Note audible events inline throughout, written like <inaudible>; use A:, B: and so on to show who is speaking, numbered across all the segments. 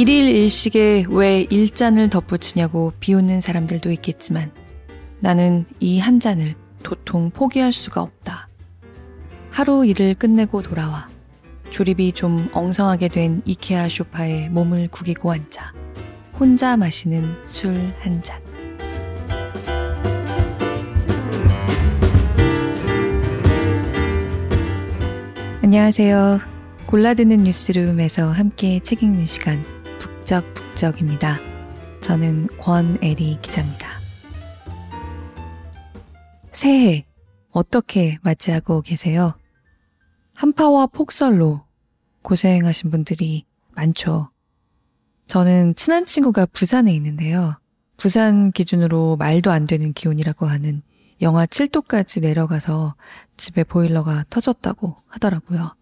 A: 일일 일식에 왜 일잔을 덧붙이냐고 비웃는 사람들도 있겠지만 나는 이 한 잔을 도통 포기할 수가 없다. 하루 일을 끝내고 돌아와 조립이 좀 엉성하게 된 이케아 쇼파에 몸을 구기고 앉아 혼자 마시는 술 한 잔. 안녕하세요. 골라드는 뉴스룸에서 함께 책 읽는 시간 북적북적입니다. 저는 권애리 기자입니다. 새해 어떻게 맞이하고 계세요? 한파와 폭설로 고생하신 분들이 많죠. 저는 친한 친구가 부산에 있는데요. 부산 기준으로 말도 안 되는 기온이라고 하는 영하 7도까지 내려가서 집에 보일러가 터졌다고 하더라고요.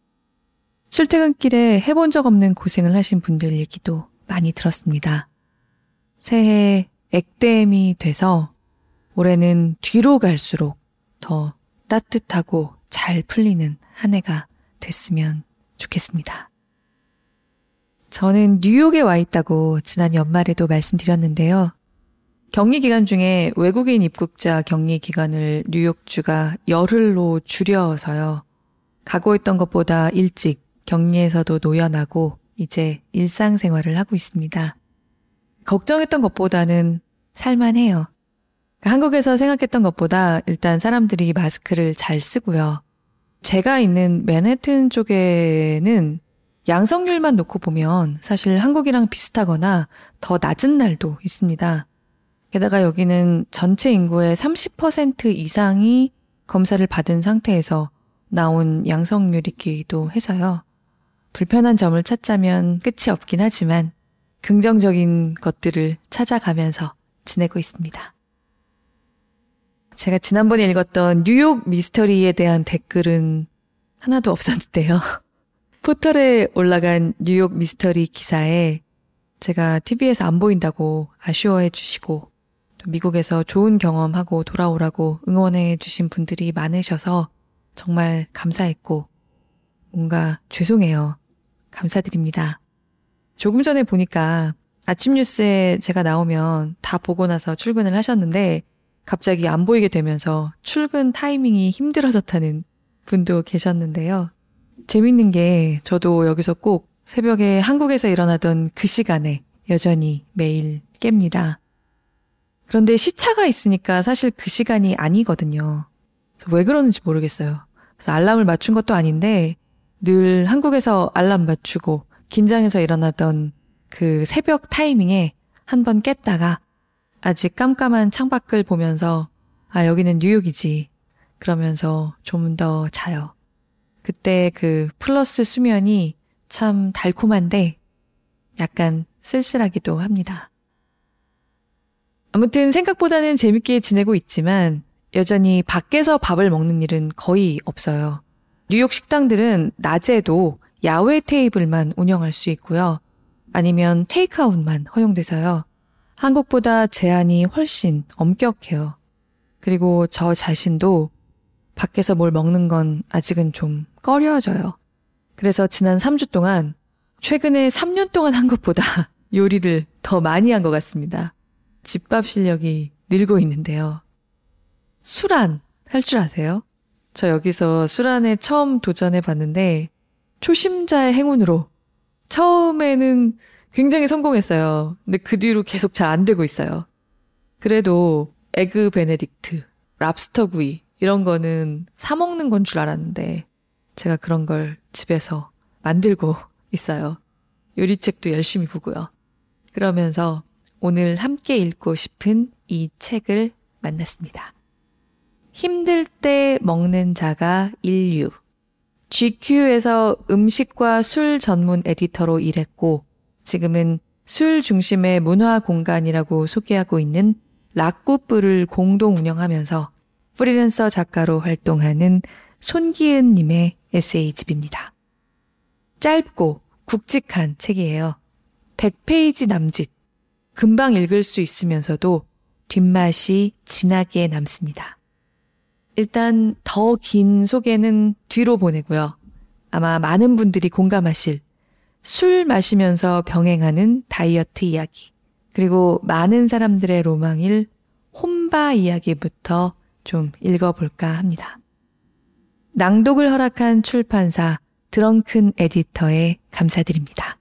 A: 출퇴근길에 해본 적 없는 고생을 하신 분들 얘기도 많이 들었습니다. 새해 액땜이 돼서 올해는 뒤로 갈수록 더 따뜻하고 잘 풀리는 한 해가 됐으면 좋겠습니다. 저는 뉴욕에 와 있다고 지난 연말에도 말씀드렸는데요. 격리 기간 중에 외국인 입국자 격리 기간을 뉴욕주가 열흘로 줄여서요. 각오했던 것보다 일찍 격리에서도 노연하고 이제 일상생활을 하고 있습니다. 걱정했던 것보다는 살만해요. 한국에서 생각했던 것보다 일단 사람들이 마스크를 잘 쓰고요. 제가 있는 맨해튼 쪽에는 양성률만 놓고 보면 사실 한국이랑 비슷하거나 더 낮은 날도 있습니다. 게다가 여기는 전체 인구의 30% 이상이 검사를 받은 상태에서 나온 양성률이기도 해서요. 불편한 점을 찾자면 끝이 없긴 하지만 긍정적인 것들을 찾아가면서 지내고 있습니다. 제가 지난번에 읽었던 뉴욕 미스터리에 대한 댓글은 하나도 없었는데요. <laughs> 포털에 올라간 뉴욕 미스터리 기사에 제가 TV에서 안 보인다고 아쉬워해 주시고 미국에서 좋은 경험하고 돌아오라고 응원해 주신 분들이 많으셔서 정말 감사했고 뭔가 죄송해요. 감사드립니다. 조금 전에 보니까 아침 뉴스에 제가 나오면 다 보고 나서 출근을 하셨는데 갑자기 안 보이게 되면서 출근 타이밍이 힘들어졌다는 분도 계셨는데요. 재밌는 게 저도 여기서 꼭 새벽에 한국에서 일어나던 그 시간에 여전히 매일 깹니다. 그런데 시차가 있으니까 사실 그 시간이 아니거든요. 왜 그러는지 모르겠어요. 그래서 알람을 맞춘 것도 아닌데 늘 한국에서 알람 맞추고 긴장해서 일어나던 그 새벽 타이밍에 한 번 깼다가 아직 깜깜한 창밖을 보면서 아, 여기는 뉴욕이지. 그러면서 좀 더 자요. 그때 그 플러스 수면이 참 달콤한데 약간 쓸쓸하기도 합니다. 아무튼 생각보다는 재밌게 지내고 있지만 여전히 밖에서 밥을 먹는 일은 거의 없어요. 뉴욕 식당들은 낮에도 야외 테이블만 운영할 수 있고요. 아니면 테이크아웃만 허용돼서요. 한국보다 제한이 훨씬 엄격해요. 그리고 저 자신도 밖에서 뭘 먹는 건 아직은 좀 꺼려져요. 그래서 지난 3주 동안 최근에 3년 동안 한 것보다 <laughs> 요리를 더 많이 한 것 같습니다. 집밥 실력이 늘고 있는데요. 술안 할 줄 아세요? 저 여기서 술안에 처음 도전해 봤는데 초심자의 행운으로 처음에는 굉장히 성공했어요. 근데 그 뒤로 계속 잘 안 되고 있어요. 그래도 에그 베네딕트, 랍스터 구이 이런 거는 사 먹는 건 줄 알았는데 제가 그런 걸 집에서 만들고 있어요. 요리책도 열심히 보고요. 그러면서 오늘 함께 읽고 싶은 이 책을 만났습니다. 힘들 때 먹는 자가 인류. GQ에서 음식과 술 전문 에디터로 일했고 지금은 술 중심의 문화 공간이라고 소개하고 있는 락구뿔을 공동 운영하면서 프리랜서 작가로 활동하는 손기은 님의 에세이집입니다. 짧고 굵직한 책이에요. 100페이지 남짓. 금방 읽을 수 있으면서도 뒷맛이 진하게 남습니다. 일단 더 긴 소개는 뒤로 보내고요. 아마 많은 분들이 공감하실 술 마시면서 병행하는 다이어트 이야기, 그리고 많은 사람들의 로망일 혼바 이야기부터 좀 읽어볼까 합니다. 낭독을 허락한 출판사 드렁큰 에디터에 감사드립니다.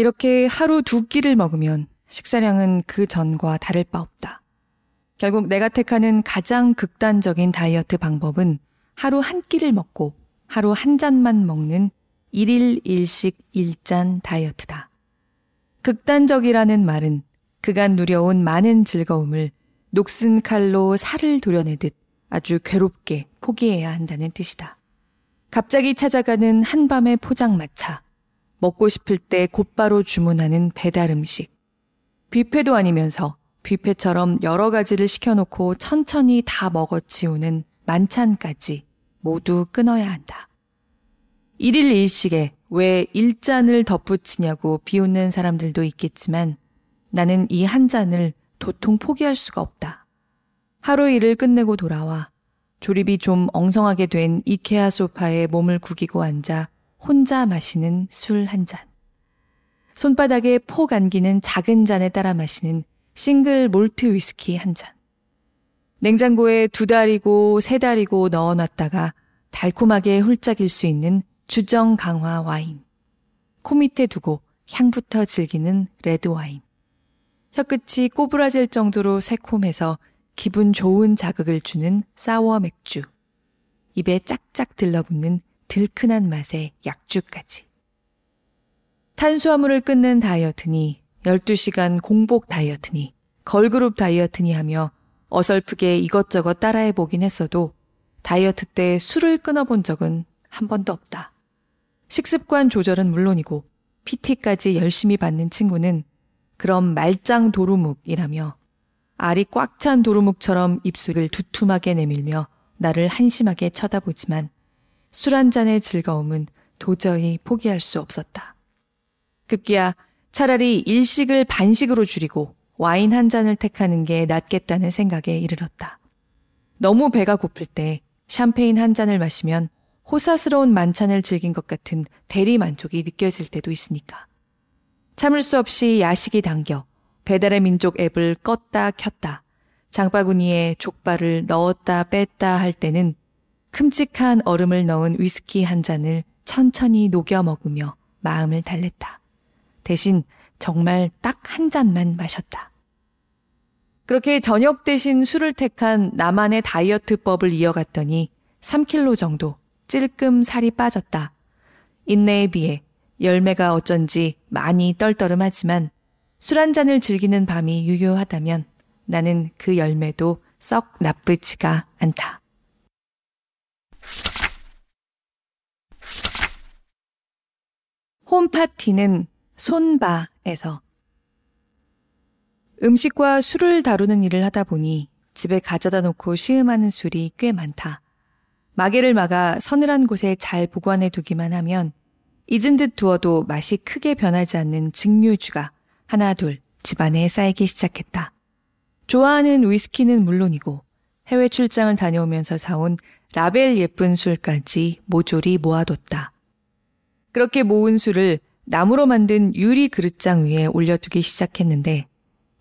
A: 이렇게 하루 두 끼를 먹으면 식사량은 그 전과 다를 바 없다. 결국 내가 택하는 가장 극단적인 다이어트 방법은 하루 한 끼를 먹고 하루 한 잔만 먹는 일일 일식 일잔 다이어트다. 극단적이라는 말은 그간 누려온 많은 즐거움을 녹슨 칼로 살을 도려내듯 아주 괴롭게 포기해야 한다는 뜻이다. 갑자기 찾아가는 한밤의 포장마차, 먹고 싶을 때 곧바로 주문하는 배달 음식. 뷔페도 아니면서 뷔페처럼 여러 가지를 시켜놓고 천천히 다 먹어치우는 만찬까지 모두 끊어야 한다. 일일 일식에 왜 일잔을 덧붙이냐고 비웃는 사람들도 있겠지만 나는 이 한 잔을 도통 포기할 수가 없다. 하루 일을 끝내고 돌아와 조립이 좀 엉성하게 된 이케아 소파에 몸을 구기고 앉아 혼자 마시는 술 한 잔. 손바닥에 폭 안기는 작은 잔에 따라 마시는 싱글 몰트 위스키 한 잔. 냉장고에 두 달이고 세 달이고 넣어놨다가 달콤하게 훌쩍일 수 있는 주정 강화 와인. 코 밑에 두고 향부터 즐기는 레드 와인. 혀끝이 꼬부라질 정도로 새콤해서 기분 좋은 자극을 주는 사워 맥주. 입에 짝짝 들러붙는 들큰한 맛의 약주까지. 탄수화물을 끊는 다이어트니 12시간 공복 다이어트니 걸그룹 다이어트니 하며 어설프게 이것저것 따라해 보긴 했어도 다이어트 때 술을 끊어본 적은 한 번도 없다. 식습관 조절은 물론이고 PT까지 열심히 받는 친구는 그럼 말짱 도루묵이라며 알이 꽉 찬 도루묵처럼 입술을 두툼하게 내밀며 나를 한심하게 쳐다보지만 술 한 잔의 즐거움은 도저히 포기할 수 없었다. 급기야 차라리 일식을 반식으로 줄이고 와인 한 잔을 택하는 게 낫겠다는 생각에 이르렀다. 너무 배가 고플 때 샴페인 한 잔을 마시면 호사스러운 만찬을 즐긴 것 같은 대리 만족이 느껴질 때도 있으니까. 참을 수 없이 야식이 당겨 배달의 민족 앱을 껐다 켰다. 장바구니에 족발을 넣었다 뺐다 할 때는 큼직한 얼음을 넣은 위스키 한 잔을 천천히 녹여 먹으며 마음을 달랬다. 대신 정말 딱 한 잔만 마셨다. 그렇게 저녁 대신 술을 택한 나만의 다이어트법을 이어갔더니 3kg 정도 찔끔 살이 빠졌다. 인내에 비해 열매가 어쩐지 많이 떨떠름하지만 술 한 잔을 즐기는 밤이 유효하다면 나는 그 열매도 썩 나쁘지가 않다. 홈파티는 손바에서 음식과 술을 다루는 일을 하다 보니 집에 가져다 놓고 시음하는 술이 꽤 많다. 마개를 막아 서늘한 곳에 잘 보관해 두기만 하면 잊은 듯 두어도 맛이 크게 변하지 않는 증류주가 하나 둘 집안에 쌓이기 시작했다. 좋아하는 위스키는 물론이고 해외 출장을 다녀오면서 사온 라벨 예쁜 술까지 모조리 모아뒀다. 그렇게 모은 술을 나무로 만든 유리 그릇장 위에 올려두기 시작했는데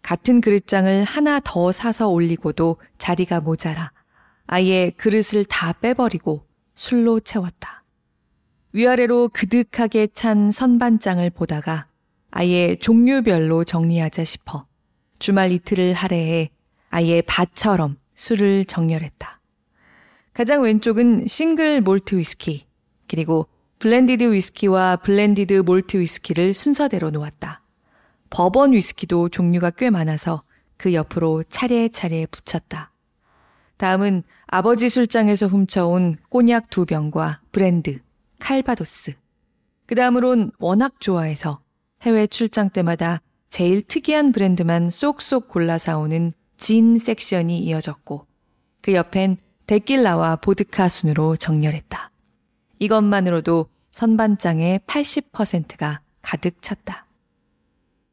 A: 같은 그릇장을 하나 더 사서 올리고도 자리가 모자라 아예 그릇을 다 빼버리고 술로 채웠다. 위아래로 그득하게 찬 선반장을 보다가 아예 종류별로 정리하자 싶어 주말 이틀을 할애해 아예 밭처럼 술을 정렬했다. 가장 왼쪽은 싱글 몰트 위스키, 그리고 블렌디드 위스키와 블렌디드 몰트 위스키를 순서대로 놓았다. 버번 위스키도 종류가 꽤 많아서 그 옆으로 차례차례 붙였다. 다음은 아버지 술장에서 훔쳐온 꼬냑 두 병과 브랜드, 칼바도스. 그 다음으론 워낙 좋아해서 해외 출장 때마다 제일 특이한 브랜드만 쏙쏙 골라 사오는 진 섹션이 이어졌고 그 옆엔 데킬라와 보드카 순으로 정렬했다. 이것만으로도 선반장의 80%가 가득 찼다.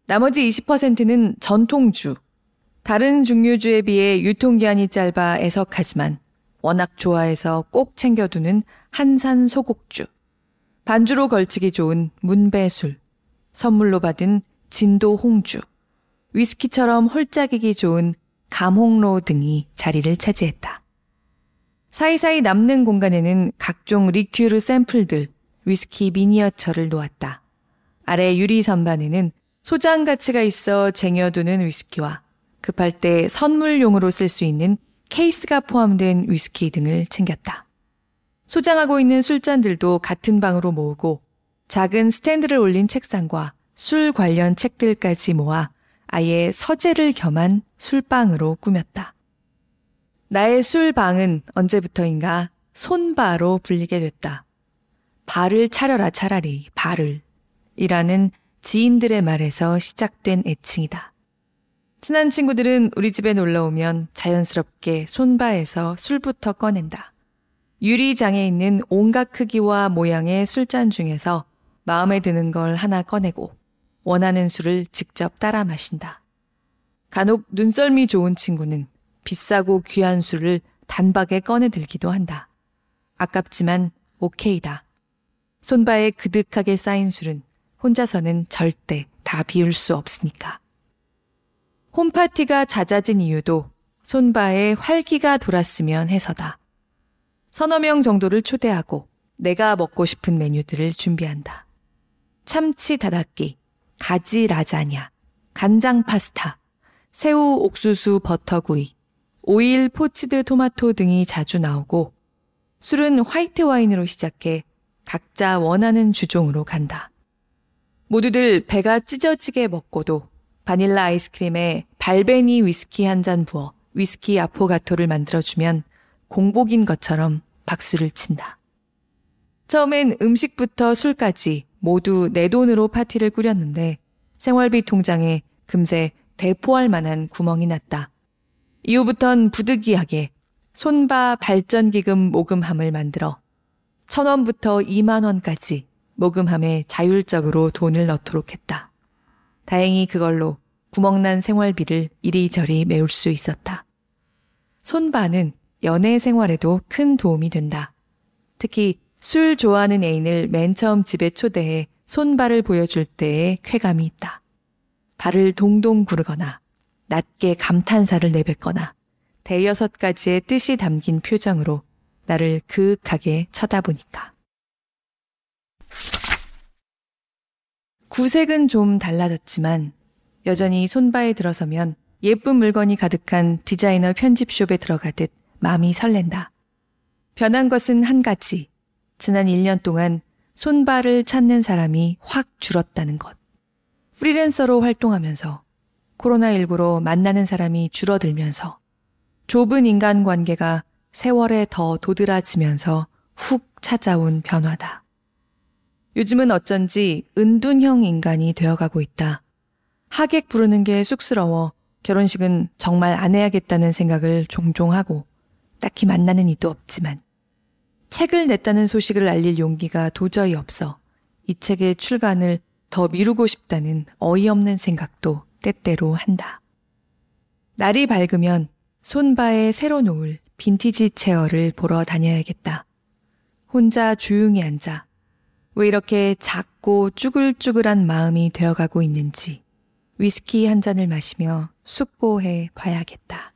A: 나머지 20%는 전통주. 다른 중류주에 비해 유통기한이 짧아 애석하지만 워낙 좋아해서 꼭 챙겨두는 한산 소곡주. 반주로 걸치기 좋은 문배술. 선물로 받은 진도 홍주. 위스키처럼 홀짝이기 좋은 감홍로 등이 자리를 차지했다. 사이사이 남는 공간에는 각종 리큐르 샘플들, 위스키 미니어처를 놓았다. 아래 유리 선반에는 소장 가치가 있어 쟁여두는 위스키와 급할 때 선물용으로 쓸 수 있는 케이스가 포함된 위스키 등을 챙겼다. 소장하고 있는 술잔들도 같은 방으로 모으고 작은 스탠드를 올린 책상과 술 관련 책들까지 모아 아예 서재를 겸한 술방으로 꾸몄다. 나의 술방은 언제부터인가 손바로 불리게 됐다. 발을 차려라 차라리 발을 이라는 지인들의 말에서 시작된 애칭이다. 친한 친구들은 우리 집에 놀러 오면 자연스럽게 손바에서 술부터 꺼낸다. 유리장에 있는 온갖 크기와 모양의 술잔 중에서 마음에 드는 걸 하나 꺼내고 원하는 술을 직접 따라 마신다. 간혹 눈썰미 좋은 친구는 비싸고 귀한 술을 단박에 꺼내 들기도 한다. 아깝지만 오케이다. 손바에 그득하게 쌓인 술은 혼자서는 절대 다 비울 수 없으니까. 홈파티가 잦아진 이유도 손바에 활기가 돌았으면 해서다. 서너 명 정도를 초대하고 내가 먹고 싶은 메뉴들을 준비한다. 참치 다닥기, 가지 라자냐, 간장 파스타, 새우 옥수수 버터구이, 오일 poached 토마토 등이 자주 나오고 술은 화이트 와인으로 시작해 각자 원하는 주종으로 간다. 모두들 배가 찢어지게 먹고도 바닐라 아이스크림에 발베니 위스키 한 잔 부어 위스키 아포가토를 만들어주면 공복인 것처럼 박수를 친다. 처음엔 음식부터 술까지 모두 내 돈으로 파티를 꾸렸는데 생활비 통장에 금세 대포할 만한 구멍이 났다. 이후부턴 부득이하게 손바 발전기금 모금함을 만들어 천원부터 이만원까지 모금함에 자율적으로 돈을 넣도록 했다. 다행히 그걸로 구멍난 생활비를 이리저리 메울 수 있었다. 손바는 연애 생활에도 큰 도움이 된다. 특히 술 좋아하는 애인을 맨 처음 집에 초대해 손발을 보여줄 때의 쾌감이 있다. 발을 동동 구르거나 낮게 감탄사를 내뱉거나 대여섯 가지의 뜻이 담긴 표정으로 나를 그윽하게 쳐다보니까. 구색은 좀 달라졌지만 여전히 손바에 들어서면 예쁜 물건이 가득한 디자이너 편집숍에 들어가듯 마음이 설렌다. 변한 것은 한 가지. 지난 1년 동안 손발을 찾는 사람이 확 줄었다는 것. 프리랜서로 활동하면서 코로나19로 만나는 사람이 줄어들면서 좁은 인간관계가 세월에 더 도드라지면서 훅 찾아온 변화다. 요즘은 어쩐지 은둔형 인간이 되어가고 있다. 하객 부르는 게 쑥스러워 결혼식은 정말 안 해야겠다는 생각을 종종 하고 딱히 만나는 이도 없지만 책을 냈다는 소식을 알릴 용기가 도저히 없어 이 책의 출간을 더 미루고 싶다는 어이없는 생각도 때때로 한다. 날이 밝으면 손바에 새로 놓을 빈티지 체어를 보러 다녀야겠다. 혼자 조용히 앉아 왜 이렇게 작고 쭈글쭈글한 마음이 되어가고 있는지 위스키 한 잔을 마시며 숙고해 봐야겠다.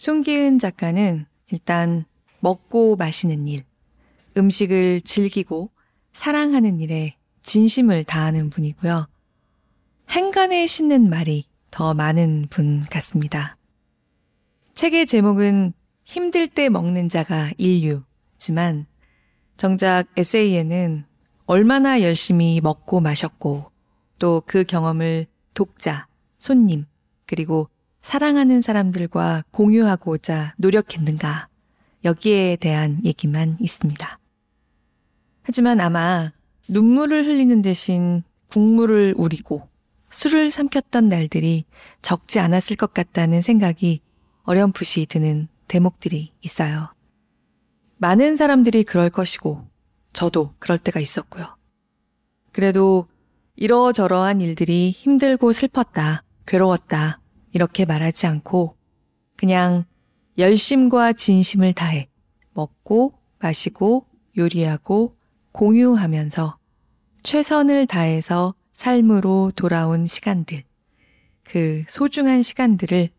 A: 송기은 작가는 일단 먹고 마시는 일, 음식을 즐기고 사랑하는 일에 진심을 다하는 분이고요. 행간에 싣는 말이 더 많은 분 같습니다. 책의 제목은 힘들 때 먹는 자가 인류지만 정작 에세이에는 얼마나 열심히 먹고 마셨고 또 그 경험을 독자, 손님, 그리고 사랑하는 사람들과 공유하고자 노력했는가 여기에 대한 얘기만 있습니다. 하지만 아마 눈물을 흘리는 대신 국물을 우리고 술을 삼켰던 날들이 적지 않았을 것 같다는 생각이 어렴풋이 드는 대목들이 있어요. 많은 사람들이 그럴 것이고, 저도 그럴 때가 있었고요. 그래도 이러저러한 일들이 힘들고 슬펐다, 괴로웠다, 이렇게 말하지 않고, 그냥 열심과 진심을 다해 먹고, 마시고, 요리하고, 공유하면서 최선을 다해서 삶으로 돌아온 시간들, 그 소중한 시간들을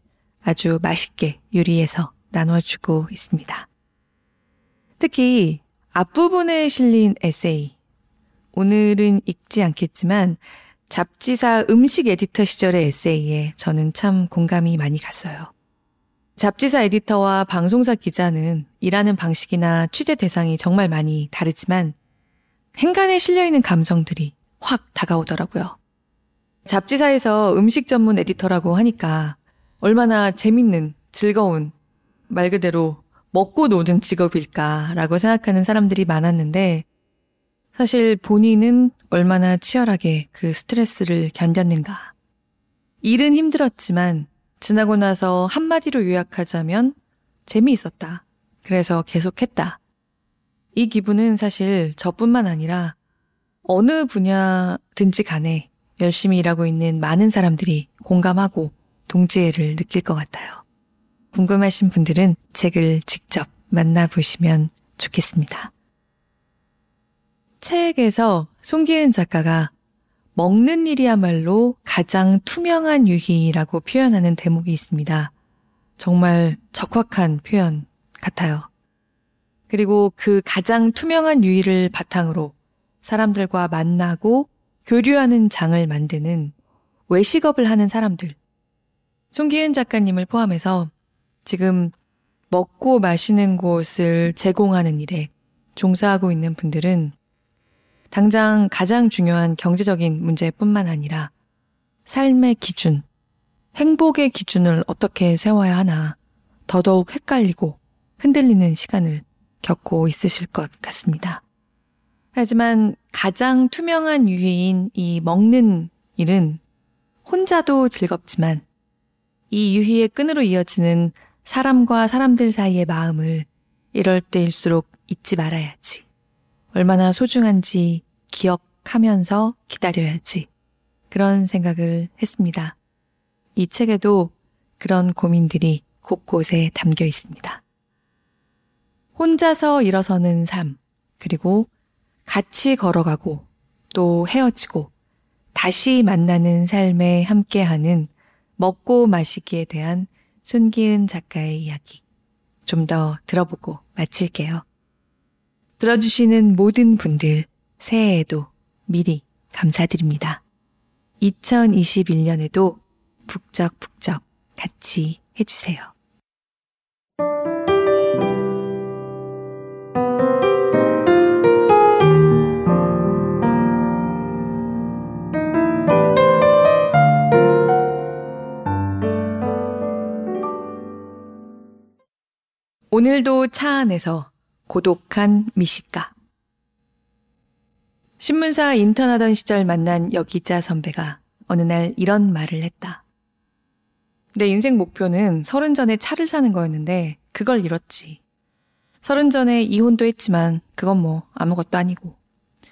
A: 아주 맛있게 요리해서 나눠주고 있습니다. 특히 앞부분에 실린 에세이. 오늘은 읽지 않겠지만 잡지사 음식 에디터 시절의 에세이에 저는 참 공감이 많이 갔어요. 잡지사 에디터와 방송사 기자는 일하는 방식이나 취재 대상이 정말 많이 다르지만 행간에 실려있는 감정들이 확 다가오더라고요. 잡지사에서 음식 전문 에디터라고 하니까 얼마나 재밌는, 즐거운, 말 그대로 먹고 노는 직업일까라고 생각하는 사람들이 많았는데 사실 본인은 얼마나 치열하게 그 스트레스를 견뎠는가. 일은 힘들었지만 지나고 나서 한마디로 요약하자면 재미있었다. 그래서 계속했다. 이 기분은 사실 저뿐만 아니라 어느 분야든지 간에 열심히 일하고 있는 많은 사람들이 공감하고 동지애를 느낄 것 같아요. 궁금하신 분들은 책을 직접 만나보시면 좋겠습니다. 책에서 송기은 작가가 먹는 일이야말로 가장 투명한 유희라고 표현하는 대목이 있습니다. 정말 적확한 표현 같아요. 그리고 그 가장 투명한 유희를 바탕으로 사람들과 만나고 교류하는 장을 만드는 외식업을 하는 사람들. 송기은 작가님을 포함해서 지금 먹고 마시는 곳을 제공하는 일에 종사하고 있는 분들은 당장 가장 중요한 경제적인 문제뿐만 아니라 삶의 기준, 행복의 기준을 어떻게 세워야 하나 더더욱 헷갈리고 흔들리는 시간을 겪고 있으실 것 같습니다. 하지만 가장 투명한 유희인 이 먹는 일은 혼자도 즐겁지만 이 유희의 끈으로 이어지는 사람과 사람들 사이의 마음을 이럴 때일수록 잊지 말아야지. 얼마나 소중한지 기억하면서 기다려야지. 그런 생각을 했습니다. 이 책에도 그런 고민들이 곳곳에 담겨 있습니다. 혼자서 일어서는 삶, 그리고 같이 걸어가고 또 헤어지고 다시 만나는 삶에 함께하는 먹고 마시기에 대한 손기은 작가의 이야기 좀 더 들어보고 마칠게요. 들어주시는 모든 분들 새해에도 미리 감사드립니다. 2021년에도 북적북적 같이 해주세요. 오늘도 차 안에서 고독한 미식가. 신문사 인턴하던 시절 만난 여기자 선배가 어느 날 이런 말을 했다. 내 인생 목표는 서른 전에 차를 사는 거였는데 그걸 이뤘지. 서른 전에 이혼도 했지만 그건 뭐 아무것도 아니고.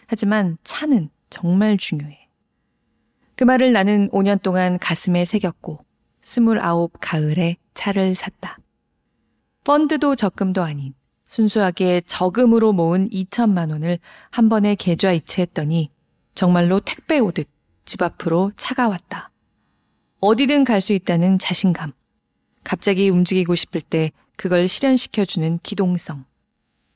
A: 하지만 차는 정말 중요해. 그 말을 나는 5년 동안 가슴에 새겼고 스물아홉 가을에 차를 샀다. 펀드도 적금도 아닌 순수하게 저금으로 모은 2천만 원을 한 번에 계좌이체했더니 정말로 택배 오듯 집 앞으로 차가 왔다. 어디든 갈 수 있다는 자신감. 갑자기 움직이고 싶을 때 그걸 실현시켜주는 기동성.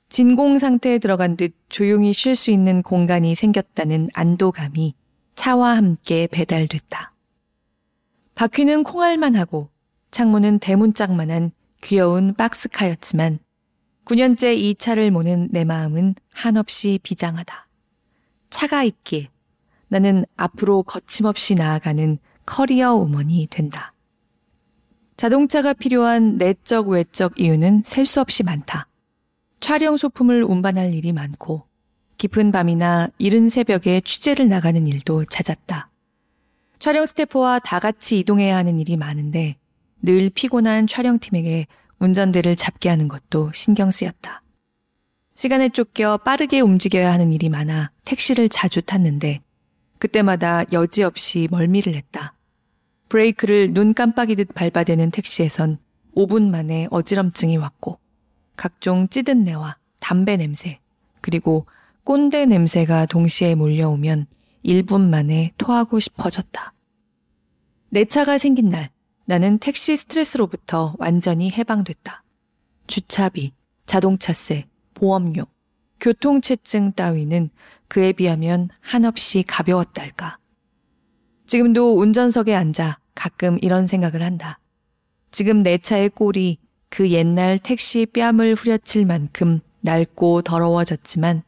A: 진공 상태에 들어간 듯 조용히 쉴 수 있는 공간이 생겼다는 안도감이 차와 함께 배달됐다. 바퀴는 콩알만 하고 창문은 대문짝만한 귀여운 박스카였지만 9년째 이 차를 모는 내 마음은 한없이 비장하다. 차가 있기에 나는 앞으로 거침없이 나아가는 커리어 우먼이 된다. 자동차가 필요한 내적 외적 이유는 셀 수 없이 많다. 촬영 소품을 운반할 일이 많고 깊은 밤이나 이른 새벽에 취재를 나가는 일도 잦았다. 촬영 스태프와 다 같이 이동해야 하는 일이 많은데 늘 피곤한 촬영팀에게 운전대를 잡게 하는 것도 신경 쓰였다. 시간에 쫓겨 빠르게 움직여야 하는 일이 많아 택시를 자주 탔는데 그때마다 여지없이 멀미를 했다. 브레이크를 눈 깜빡이듯 밟아대는 택시에선 5분 만에 어지럼증이 왔고 각종 찌든 내와 담배 냄새 그리고 꼰대 냄새가 동시에 몰려오면 1분 만에 토하고 싶어졌다. 내 차가 생긴 날 나는 택시 스트레스로부터 완전히 해방됐다. 주차비, 자동차세, 보험료, 교통체증 따위는 그에 비하면 한없이 가벼웠달까. 지금도 운전석에 앉아 가끔 이런 생각을 한다. 지금 내 차의 꼴이 그 옛날 택시 뺨을 후려칠 만큼 낡고 더러워졌지만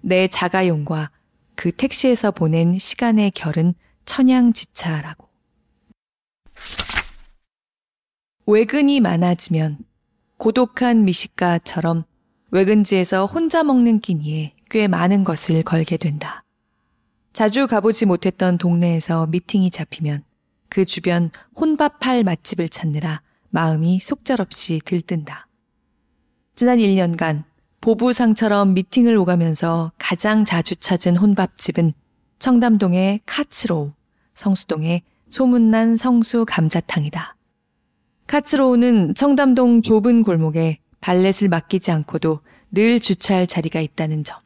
A: 내 자가용과 그 택시에서 보낸 시간의 결은 천양지차라고. 외근이 많아지면 고독한 미식가처럼 외근지에서 혼자 먹는 끼니에 꽤 많은 것을 걸게 된다. 자주 가보지 못했던 동네에서 미팅이 잡히면 그 주변 혼밥할 맛집을 찾느라 마음이 속절없이 들뜬다. 지난 1년간 보부상처럼 미팅을 오가면서 가장 자주 찾은 혼밥집은 청담동의 카츠로우, 성수동의 소문난 성수 감자탕이다. 카츠로우는 청담동 좁은 골목에 발렛을 맡기지 않고도 늘 주차할 자리가 있다는 점.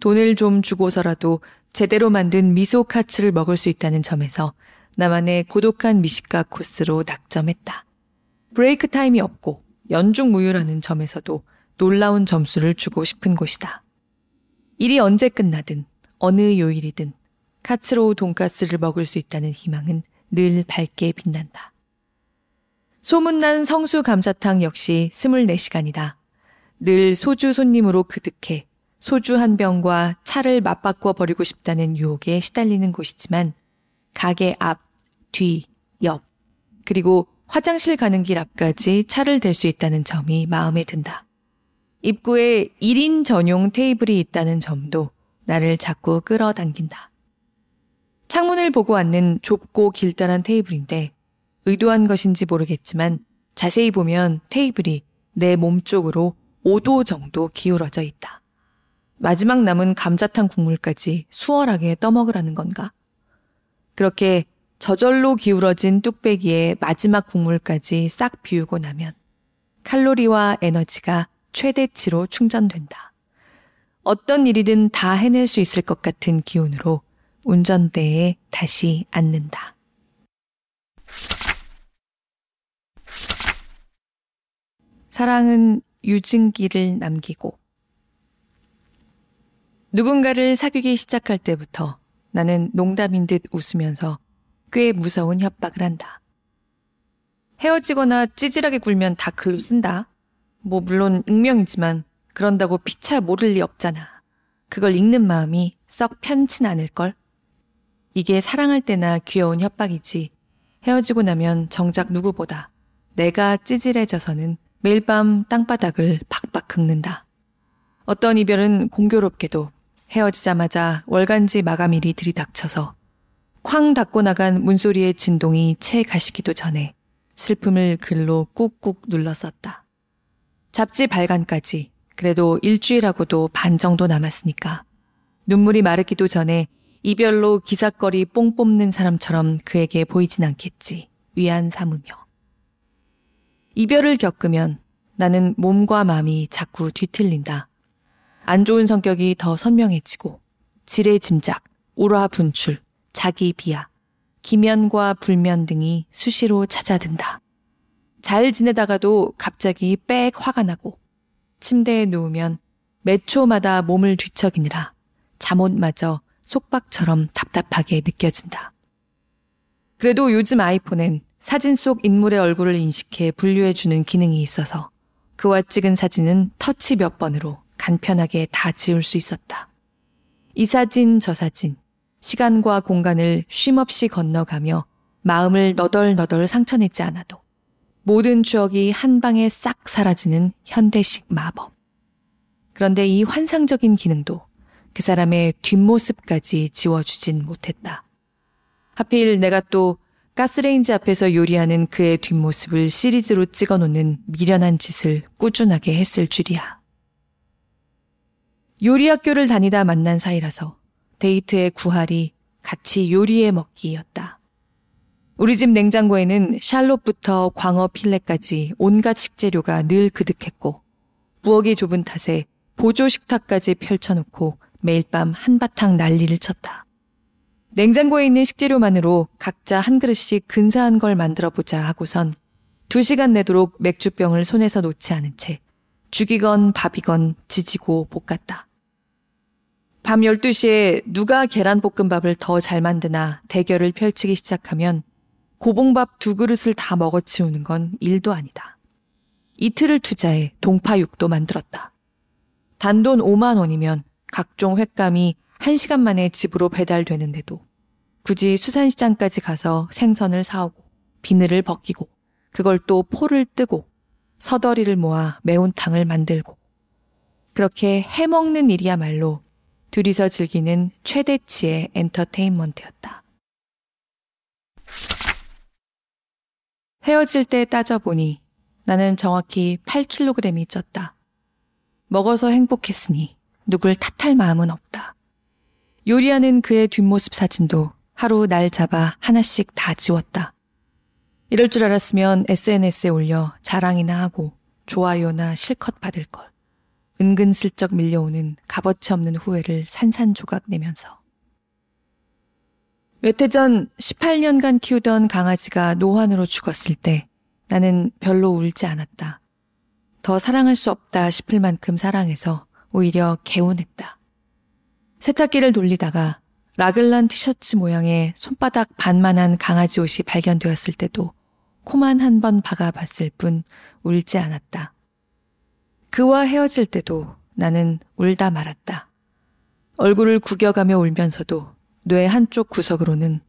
A: 돈을 좀 주고서라도 제대로 만든 미소 카츠를 먹을 수 있다는 점에서 나만의 고독한 미식가 코스로 낙점했다. 브레이크 타임이 없고 연중 무휴라는 점에서도 놀라운 점수를 주고 싶은 곳이다. 일이 언제 끝나든 어느 요일이든 카츠로우 돈가스를 먹을 수 있다는 희망은 늘 밝게 빛난다. 소문난 성수 감자탕 역시 24시간이다. 늘 소주 손님으로 그득해 소주 한 병과 차를 맞바꿔 버리고 싶다는 유혹에 시달리는 곳이지만 가게 앞, 뒤, 옆, 그리고 화장실 가는 길 앞까지 차를 댈 수 있다는 점이 마음에 든다. 입구에 1인 전용 테이블이 있다는 점도 나를 자꾸 끌어당긴다. 창문을 보고 앉는 좁고 길다란 테이블인데 의도한 것인지 모르겠지만 자세히 보면 테이블이 내 몸 쪽으로 5도 정도 기울어져 있다. 마지막 남은 감자탕 국물까지 수월하게 떠먹으라는 건가? 그렇게 저절로 기울어진 뚝배기에 마지막 국물까지 싹 비우고 나면 칼로리와 에너지가 최대치로 충전된다. 어떤 일이든 다 해낼 수 있을 것 같은 기운으로 운전대에 다시 앉는다. 사랑은 유증기를 남기고 누군가를 사귀기 시작할 때부터 나는 농담인 듯 웃으면서 꽤 무서운 협박을 한다. 헤어지거나 찌질하게 굴면 다 글로 쓴다. 뭐 물론 익명이지만 그런다고 피차 모를 리 없잖아. 그걸 읽는 마음이 썩 편치 않을걸? 이게 사랑할 때나 귀여운 협박이지. 헤어지고 나면 정작 누구보다 내가 찌질해져서는 매일 밤 땅바닥을 박박 긁는다. 어떤 이별은 공교롭게도 헤어지자마자 월간지 마감일이 들이닥쳐서 쾅 닫고 나간 문소리의 진동이 채 가시기도 전에 슬픔을 글로 꾹꾹 눌렀었다. 잡지 발간까지 그래도 일주일하고도 반 정도 남았으니까 눈물이 마르기도 전에 이별로 기사거리 뽕 뽑는 사람처럼 그에게 보이진 않겠지. 위안 삼으며. 이별을 겪으면 나는 몸과 마음이 자꾸 뒤틀린다. 안 좋은 성격이 더 선명해지고 지레 짐작, 우라 분출, 자기 비하, 기면과 불면 등이 수시로 찾아든다. 잘 지내다가도 갑자기 빽 화가 나고 침대에 누우면 몇 초마다 몸을 뒤척이느라 잠옷마저 속박처럼 답답하게 느껴진다. 그래도 요즘 아이폰엔 사진 속 인물의 얼굴을 인식해 분류해주는 기능이 있어서 그와 찍은 사진은 터치 몇 번으로 간편하게 다 지울 수 있었다. 이 사진, 저 사진, 시간과 공간을 쉼없이 건너가며 마음을 너덜너덜 상처내지 않아도 모든 추억이 한 방에 싹 사라지는 현대식 마법. 그런데 이 환상적인 기능도 그 사람의 뒷모습까지 지워주진 못했다. 하필 내가 또 가스레인지 앞에서 요리하는 그의 뒷모습을 시리즈로 찍어 놓는 미련한 짓을 꾸준하게 했을 줄이야. 요리 학교를 다니다 만난 사이라서 데이트의 구할이 같이 요리해 먹기였다. 우리 집 냉장고에는 샬롯부터 광어 필레까지 온갖 식재료가 늘 그득했고 부엌이 좁은 탓에 보조 식탁까지 펼쳐놓고 매일 밤 한바탕 난리를 쳤다. 냉장고에 있는 식재료만으로 각자 한 그릇씩 근사한 걸 만들어 보자 하고선 두 시간 내도록 맥주병을 손에서 놓지 않은 채 죽이건 밥이건 지지고 볶았다. 밤 12시에 누가 계란볶음밥을 더 잘 만드나 대결을 펼치기 시작하면 고봉밥 두 그릇을 다 먹어치우는 건 일도 아니다. 이틀을 투자해 동파육도 만들었다. 단돈 5만 원이면 각종 횟감이 1시간 만에 집으로 배달되는데도 굳이 수산시장까지 가서 생선을 사오고 비늘을 벗기고 그걸 또 포를 뜨고 서더리를 모아 매운탕을 만들고 그렇게 해먹는 일이야말로 둘이서 즐기는 최대치의 엔터테인먼트였다. 헤어질 때 따져보니 나는 정확히 8kg이 쪘다. 먹어서 행복했으니 누굴 탓할 마음은 없다. 요리하는 그의 뒷모습 사진도 하루 날 잡아 하나씩 다 지웠다. 이럴 줄 알았으면 SNS에 올려 자랑이나 하고 좋아요나 실컷 받을 걸. 은근슬쩍 밀려오는 값어치 없는 후회를 산산조각 내면서. 몇 해 전 18년간 키우던 강아지가 노환으로 죽었을 때 나는 별로 울지 않았다. 더 사랑할 수 없다 싶을 만큼 사랑해서 오히려 개운했다. 세탁기를 돌리다가 라글란 티셔츠 모양의 손바닥 반만한 강아지 옷이 발견되었을 때도 코만 한 번 박아봤을 뿐 울지 않았다. 그와 헤어질 때도 나는 울다 말았다. 얼굴을 구겨가며 울면서도 뇌 한쪽 구석으로는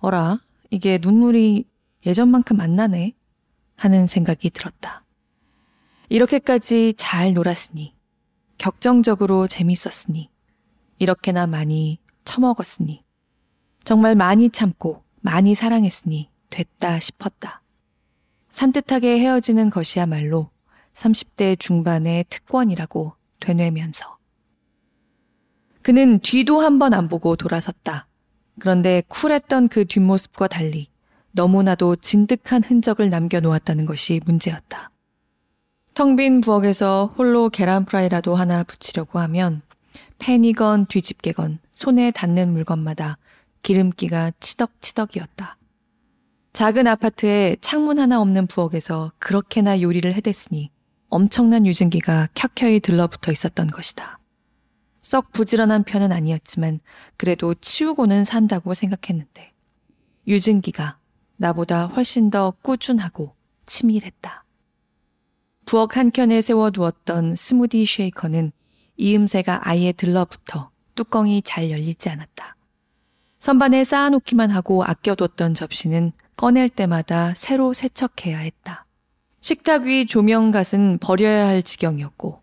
A: 어라, 이게 눈물이 예전만큼 안 나네 하는 생각이 들었다. 이렇게까지 잘 놀았으니, 격정적으로 재밌었으니, 이렇게나 많이 처먹었으니, 정말 많이 참고 많이 사랑했으니 됐다 싶었다. 산뜻하게 헤어지는 것이야말로 30대 중반의 특권이라고 되뇌면서. 그는 뒤도 한 번 안 보고 돌아섰다. 그런데 쿨했던 그 뒷모습과 달리 너무나도 진득한 흔적을 남겨놓았다는 것이 문제였다. 텅 빈 부엌에서 홀로 계란 프라이라도 하나 붙이려고 하면 팬이건 뒤집개건 손에 닿는 물건마다 기름기가 치덕치덕이었다. 작은 아파트에 창문 하나 없는 부엌에서 그렇게나 요리를 해댔으니 엄청난 유증기가 켜켜이 들러붙어 있었던 것이다. 썩 부지런한 편은 아니었지만 그래도 치우고는 산다고 생각했는데 유증기가 나보다 훨씬 더 꾸준하고 치밀했다. 부엌 한켠에 세워 두었던 스무디 쉐이커는 이음새가 아예 들러붙어 뚜껑이 잘 열리지 않았다. 선반에 쌓아놓기만 하고 아껴뒀던 접시는 꺼낼 때마다 새로 세척해야 했다. 식탁 위 조명갓은 버려야 할 지경이었고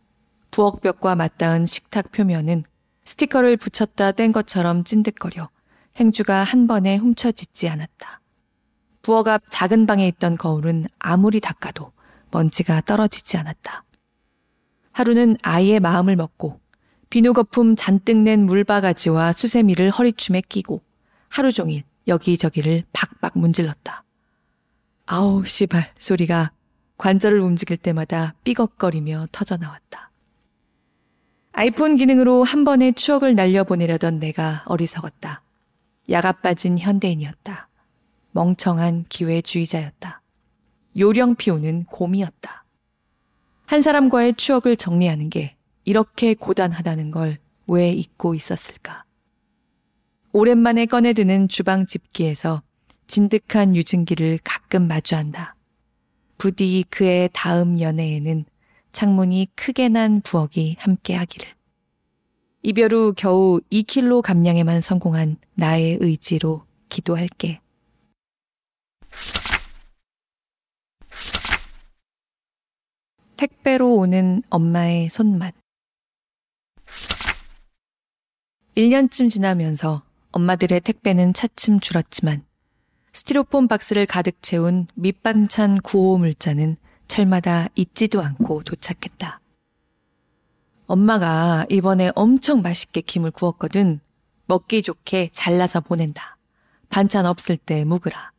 A: 부엌벽과 맞닿은 식탁 표면은 스티커를 붙였다 뗀 것처럼 찐득거려 행주가 한 번에 훔쳐짓지 않았다. 부엌 앞 작은 방에 있던 거울은 아무리 닦아도 먼지가 떨어지지 않았다. 하루는 아이의 마음을 먹고 비누 거품 잔뜩 낸 물바가지와 수세미를 허리춤에 끼고 하루 종일 여기저기를 박박 문질렀다. 아우 씨발 소리가 관절을 움직일 때마다 삐걱거리며 터져 나왔다. 아이폰 기능으로 한 번에 추억을 날려보내려던 내가 어리석었다. 야가 빠진 현대인이었다. 멍청한 기회주의자였다. 요령 피우는 곰이었다. 한 사람과의 추억을 정리하는 게 이렇게 고단하다는 걸 왜 잊고 있었을까? 오랜만에 꺼내드는 주방 집기에서 진득한 유증기를 가끔 마주한다. 부디 그의 다음 연애에는 창문이 크게 난 부엌이 함께 하기를. 이별 후 겨우 2킬로 감량에만 성공한 나의 의지로 기도할게. 택배로 오는 엄마의 손맛. 1년쯤 지나면서 엄마들의 택배는 차츰 줄었지만 스티로폼 박스를 가득 채운 밑반찬 구호 물자는 철마다 잊지도 않고 도착했다. 엄마가 이번에 엄청 맛있게 김을 구웠거든. 먹기 좋게 잘라서 보낸다. 반찬 없을 때 묵으라.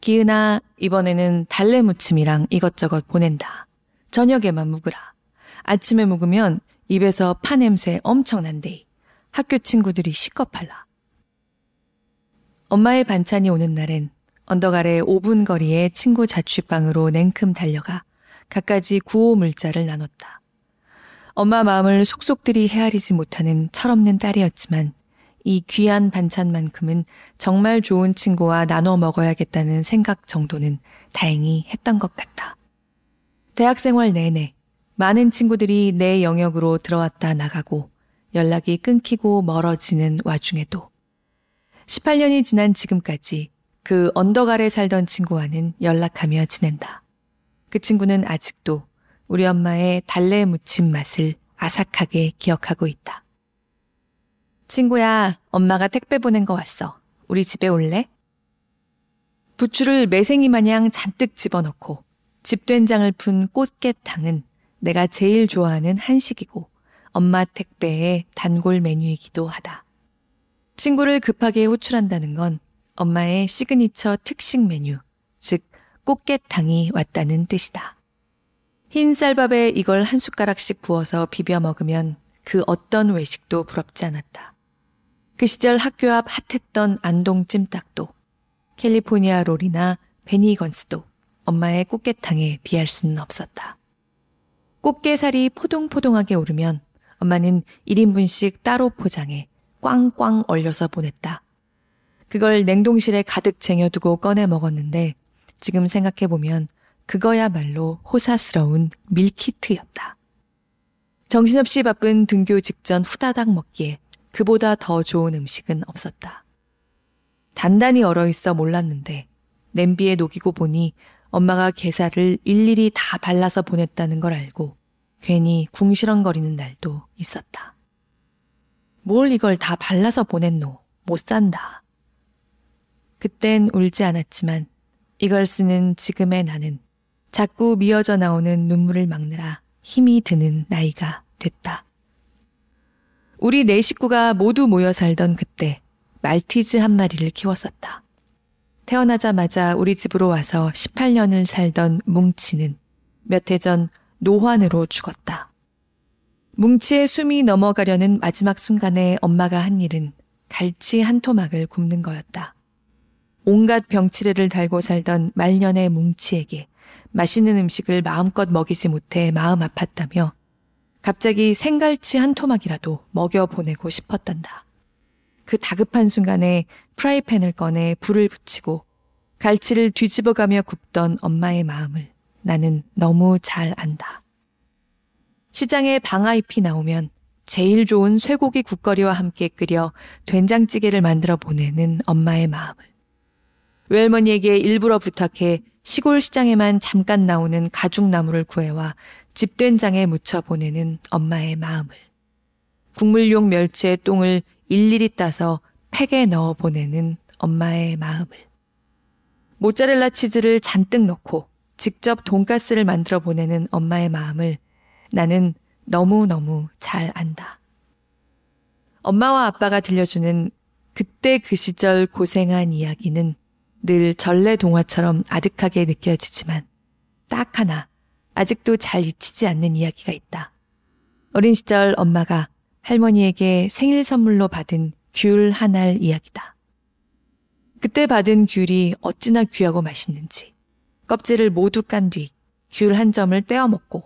A: 기은아, 이번에는 달래 무침이랑 이것저것 보낸다. 저녁에만 묵으라. 아침에 묵으면 입에서 파 냄새 엄청 난대. 학교 친구들이 시겁할라. 엄마의 반찬이 오는 날엔 언덕 아래 5분 거리의 친구 자취방으로 냉큼 달려가 갖가지 구호 물자를 나눴다. 엄마 마음을 속속들이 헤아리지 못하는 철없는 딸이었지만 이 귀한 반찬만큼은 정말 좋은 친구와 나눠 먹어야겠다는 생각 정도는 다행히 했던 것 같다. 대학 생활 내내 많은 친구들이 내 영역으로 들어왔다 나가고 연락이 끊기고 멀어지는 와중에도 18년이 지난 지금까지 그 언덕 아래 살던 친구와는 연락하며 지낸다. 그 친구는 아직도 우리 엄마의 달래 무침 맛을 아삭하게 기억하고 있다. 친구야, 엄마가 택배 보낸 거 왔어. 우리 집에 올래? 부추를 매생이 마냥 잔뜩 집어넣고 집된장을 푼 꽃게탕은 내가 제일 좋아하는 한식이고 엄마 택배의 단골 메뉴이기도 하다. 친구를 급하게 호출한다는 건 엄마의 시그니처 특식 메뉴, 즉 꽃게탕이 왔다는 뜻이다. 흰 쌀밥에 이걸 한 숟가락씩 부어서 비벼 먹으면 그 어떤 외식도 부럽지 않았다. 그 시절 학교 앞 핫했던 안동 찜닭도 캘리포니아 롤이나 베니건스도 엄마의 꽃게탕에 비할 수는 없었다. 꽃게살이 포동포동하게 오르면 엄마는 1인분씩 따로 포장해 꽝꽝 얼려서 보냈다. 그걸 냉동실에 가득 쟁여두고 꺼내 먹었는데 지금 생각해보면 그거야말로 호사스러운 밀키트였다. 정신없이 바쁜 등교 직전 후다닥 먹기에 그보다 더 좋은 음식은 없었다. 단단히 얼어 있어 몰랐는데 냄비에 녹이고 보니 엄마가 게살을 일일이 다 발라서 보냈다는 걸 알고 괜히 궁시렁거리는 날도 있었다. 뭘 이걸 다 발라서 보냈노? 못 산다. 그땐 울지 않았지만 이걸 쓰는 지금의 나는 자꾸 미어져 나오는 눈물을 막느라 힘이 드는 나이가 됐다. 우리 네 식구가 모두 모여 살던 그때 말티즈 한 마리를 키웠었다. 태어나자마자 우리 집으로 와서 18년을 살던 뭉치는 몇 해 전 노환으로 죽었다. 뭉치의 숨이 넘어가려는 마지막 순간에 엄마가 한 일은 갈치 한 토막을 굽는 거였다. 온갖 병치레를 달고 살던 말년의 뭉치에게 맛있는 음식을 마음껏 먹이지 못해 마음 아팠다며 갑자기 생갈치 한 토막이라도 먹여보내고 싶었단다. 그 다급한 순간에 프라이팬을 꺼내 불을 붙이고 갈치를 뒤집어가며 굽던 엄마의 마음을 나는 너무 잘 안다. 시장에 방아잎이 나오면 제일 좋은 쇠고기 국거리와 함께 끓여 된장찌개를 만들어 보내는 엄마의 마음을. 외할머니에게 일부러 부탁해 시골 시장에만 잠깐 나오는 가죽나무를 구해와 집된장에 묻혀 보내는 엄마의 마음을. 국물용 멸치의 똥을 일일이 따서 팩에 넣어 보내는 엄마의 마음을. 모짜렐라 치즈를 잔뜩 넣고 직접 돈가스를 만들어 보내는 엄마의 마음을 나는 너무너무 잘 안다. 엄마와 아빠가 들려주는 그때 그 시절 고생한 이야기는 늘 전래 동화처럼 아득하게 느껴지지만 딱 하나 아직도 잘 잊히지 않는 이야기가 있다. 어린 시절 엄마가 할머니에게 생일 선물로 받은 귤 한 알 이야기다. 그때 받은 귤이 어찌나 귀하고 맛있는지 껍질을 모두 깐 뒤 귤 한 점을 떼어 먹고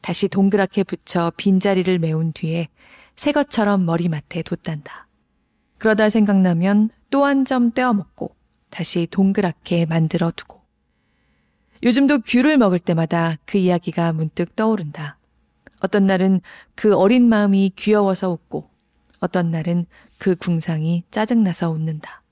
A: 다시 동그랗게 붙여 빈자리를 메운 뒤에 새 것처럼 머리맡에 뒀단다. 그러다 생각나면 또 한 점 떼어 먹고 다시 동그랗게 만들어 두고 요즘도 귤을 먹을 때마다 그 이야기가 문득 떠오른다. 어떤 날은 그 어린 마음이 귀여워서 웃고, 어떤 날은 그 궁상이 짜증나서 웃는다.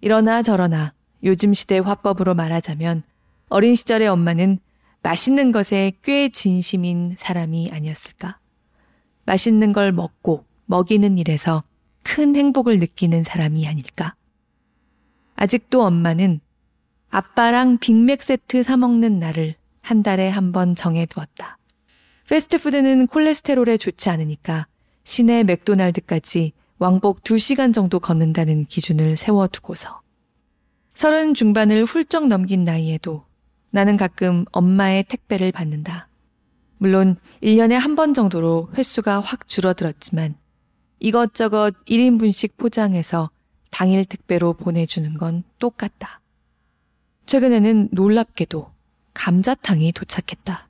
A: 이러나 저러나 요즘 시대 화법으로 말하자면 어린 시절의 엄마는 맛있는 것에 꽤 진심인 사람이 아니었을까? 맛있는 걸 먹고 먹이는 일에서 큰 행복을 느끼는 사람이 아닐까. 아직도 엄마는 아빠랑 빅맥 세트 사먹는 날을 한 달에 한 번 정해두었다. 패스트푸드는 콜레스테롤에 좋지 않으니까 시내 맥도날드까지 왕복 2시간 정도 걷는다는 기준을 세워두고서. 서른 중반을 훌쩍 넘긴 나이에도 나는 가끔 엄마의 택배를 받는다. 물론 1년에 한 번 정도로 횟수가 확 줄어들었지만 이것저것 1인분씩 포장해서 당일 택배로 보내주는 건 똑같다. 최근에는 놀랍게도 감자탕이 도착했다.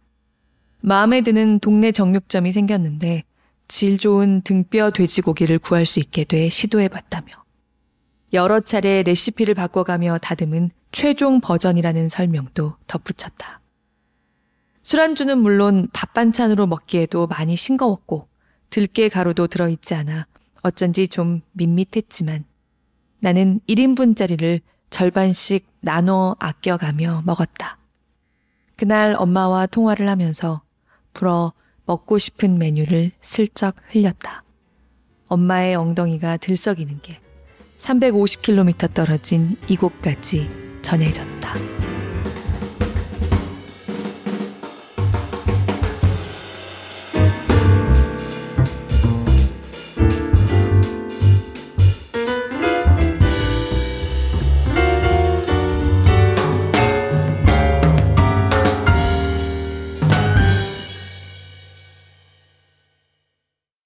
A: 마음에 드는 동네 정육점이 생겼는데 질 좋은 등뼈 돼지고기를 구할 수 있게 돼 시도해 봤다며 여러 차례 레시피를 바꿔가며 다듬은 최종 버전이라는 설명도 덧붙였다. 술안주는 물론 밥 반찬으로 먹기에도 많이 싱거웠고 들깨 가루도 들어있지 않아 어쩐지 좀 밋밋했지만 나는 1인분짜리를 절반씩 나눠 아껴가며 먹었다. 그날 엄마와 통화를 하면서 불어 먹고 싶은 메뉴를 슬쩍 흘렸다. 엄마의 엉덩이가 들썩이는 게 350km 떨어진 이곳까지 전해졌다.